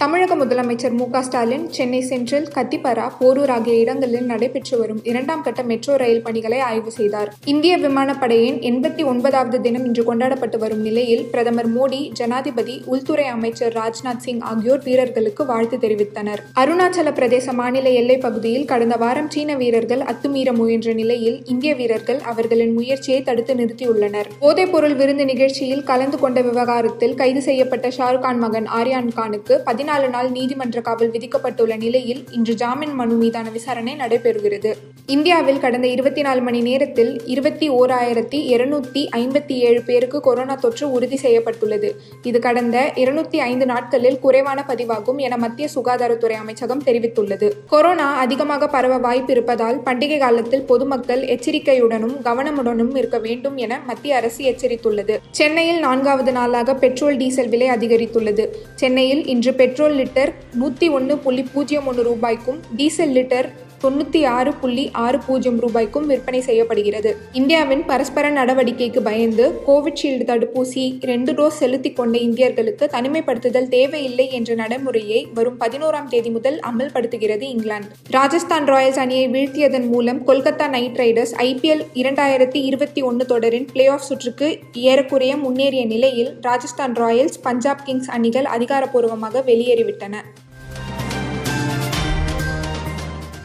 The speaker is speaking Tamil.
தமிழக முதலமைச்சர் மு ஸ்டாலின் சென்னை சென்ட்ரல் கத்திப்பரா போரூர் ஆகிய இடங்களில் நடைபெற்று வரும் இரண்டாம் கட்ட மெட்ரோ ரயில் பணிகளை ஆய்வு செய்தார். இந்திய விமானப்படையின் எண்பத்தி ஒன்பதாவது தினம் இன்று கொண்டாடப்பட்டு வரும் நிலையில் பிரதமர் மோடி ஜனாதிபதி உள்துறை அமைச்சர் ராஜ்நாத் சிங் ஆகியோர் வீரர்களுக்கு வாழ்த்து தெரிவித்தனர். அருணாச்சல பிரதேச மாநில எல்லைப் பகுதியில் கடந்த வாரம் சீன வீரர்கள் அத்துமீற முயன்ற நிலையில் இந்திய வீரர்கள் அவர்களின் முயற்சியை தடுத்து நிறுத்தியுள்ளனர். போதைப்பொருள் விருந்து நிகழ்ச்சியில் கலந்து கொண்ட விவகாரத்தில் கைது செய்யப்பட்ட ஷாருக்கான் மகன் ஆர்யான் கானுக்கு பதினாலு நாள் நீதிமன்ற காவல் விதிக்கப்பட்டுள்ள நிலையில் இன்று ஜாமீன் மனு மீதான விசாரணை நடைபெறுகிறது. இந்தியாவில் கடந்த இருபத்தி நாலு மணி நேரத்தில் இருபத்தி ஓராயிரத்தி இருநூத்தி ஐம்பத்தி ஏழு பேருக்கு கொரோனா தொற்று உறுதி செய்யப்பட்டுள்ளது. இது கடந்த இருநூத்தி ஐந்து நாட்களில் குறைவான பதிவாகும் என மத்திய சுகாதாரத்துறை அமைச்சகம் தெரிவித்துள்ளது. கொரோனா அதிகமாக பரவ வாய்ப்பு இருப்பதால் பண்டிகை காலத்தில் பொதுமக்கள் எச்சரிக்கையுடனும் கவனமுடனும் இருக்க வேண்டும் என மத்திய அரசு எச்சரித்துள்ளது. சென்னையில் நான்காவது நாளாக பெட்ரோல் டீசல் விலை அதிகரித்துள்ளது. சென்னையில் இன்று பெட்ரோல் லிட்டர் நூற்றி ஒன்று புள்ளி பூஜ்ஜியம் ஒன்று ரூபாய்க்கும் டீசல் லிட்டர் தொண்ணூற்றி ஆறு புள்ளி ஆறு பூஜ்ஜியம் ரூபாய்க்கும் விற்பனை செய்யப்படுகிறது. இந்தியாவின் பரஸ்பர நடவடிக்கைக்கு பயந்து கோவிட்ஷீல்டு தடுப்பூசி ரெண்டு டோஸ் செலுத்திக் கொண்ட இந்தியர்களுக்கு தனிமைப்படுத்துதல் தேவையில்லை என்ற நடைமுறையை வரும் பதினோராம் தேதி முதல் அமல்படுத்துகிறது இங்கிலாந்து. ராஜஸ்தான் ராயல்ஸ் அணியை வீழ்த்தியதன் மூலம் கொல்கத்தா நைட் ரைடர்ஸ் ஐபிஎல் இரண்டாயிரத்தி இருபத்தி ஒன்று தொடரின் பிளே ஆஃப் சுற்றுக்கு ஏறக்குறைய முன்னேறிய நிலையில் ராஜஸ்தான் ராயல்ஸ் பஞ்சாப் கிங்ஸ் அணிகள் அதிகாரப்பூர்வமாக வெளியேறிவிட்டன.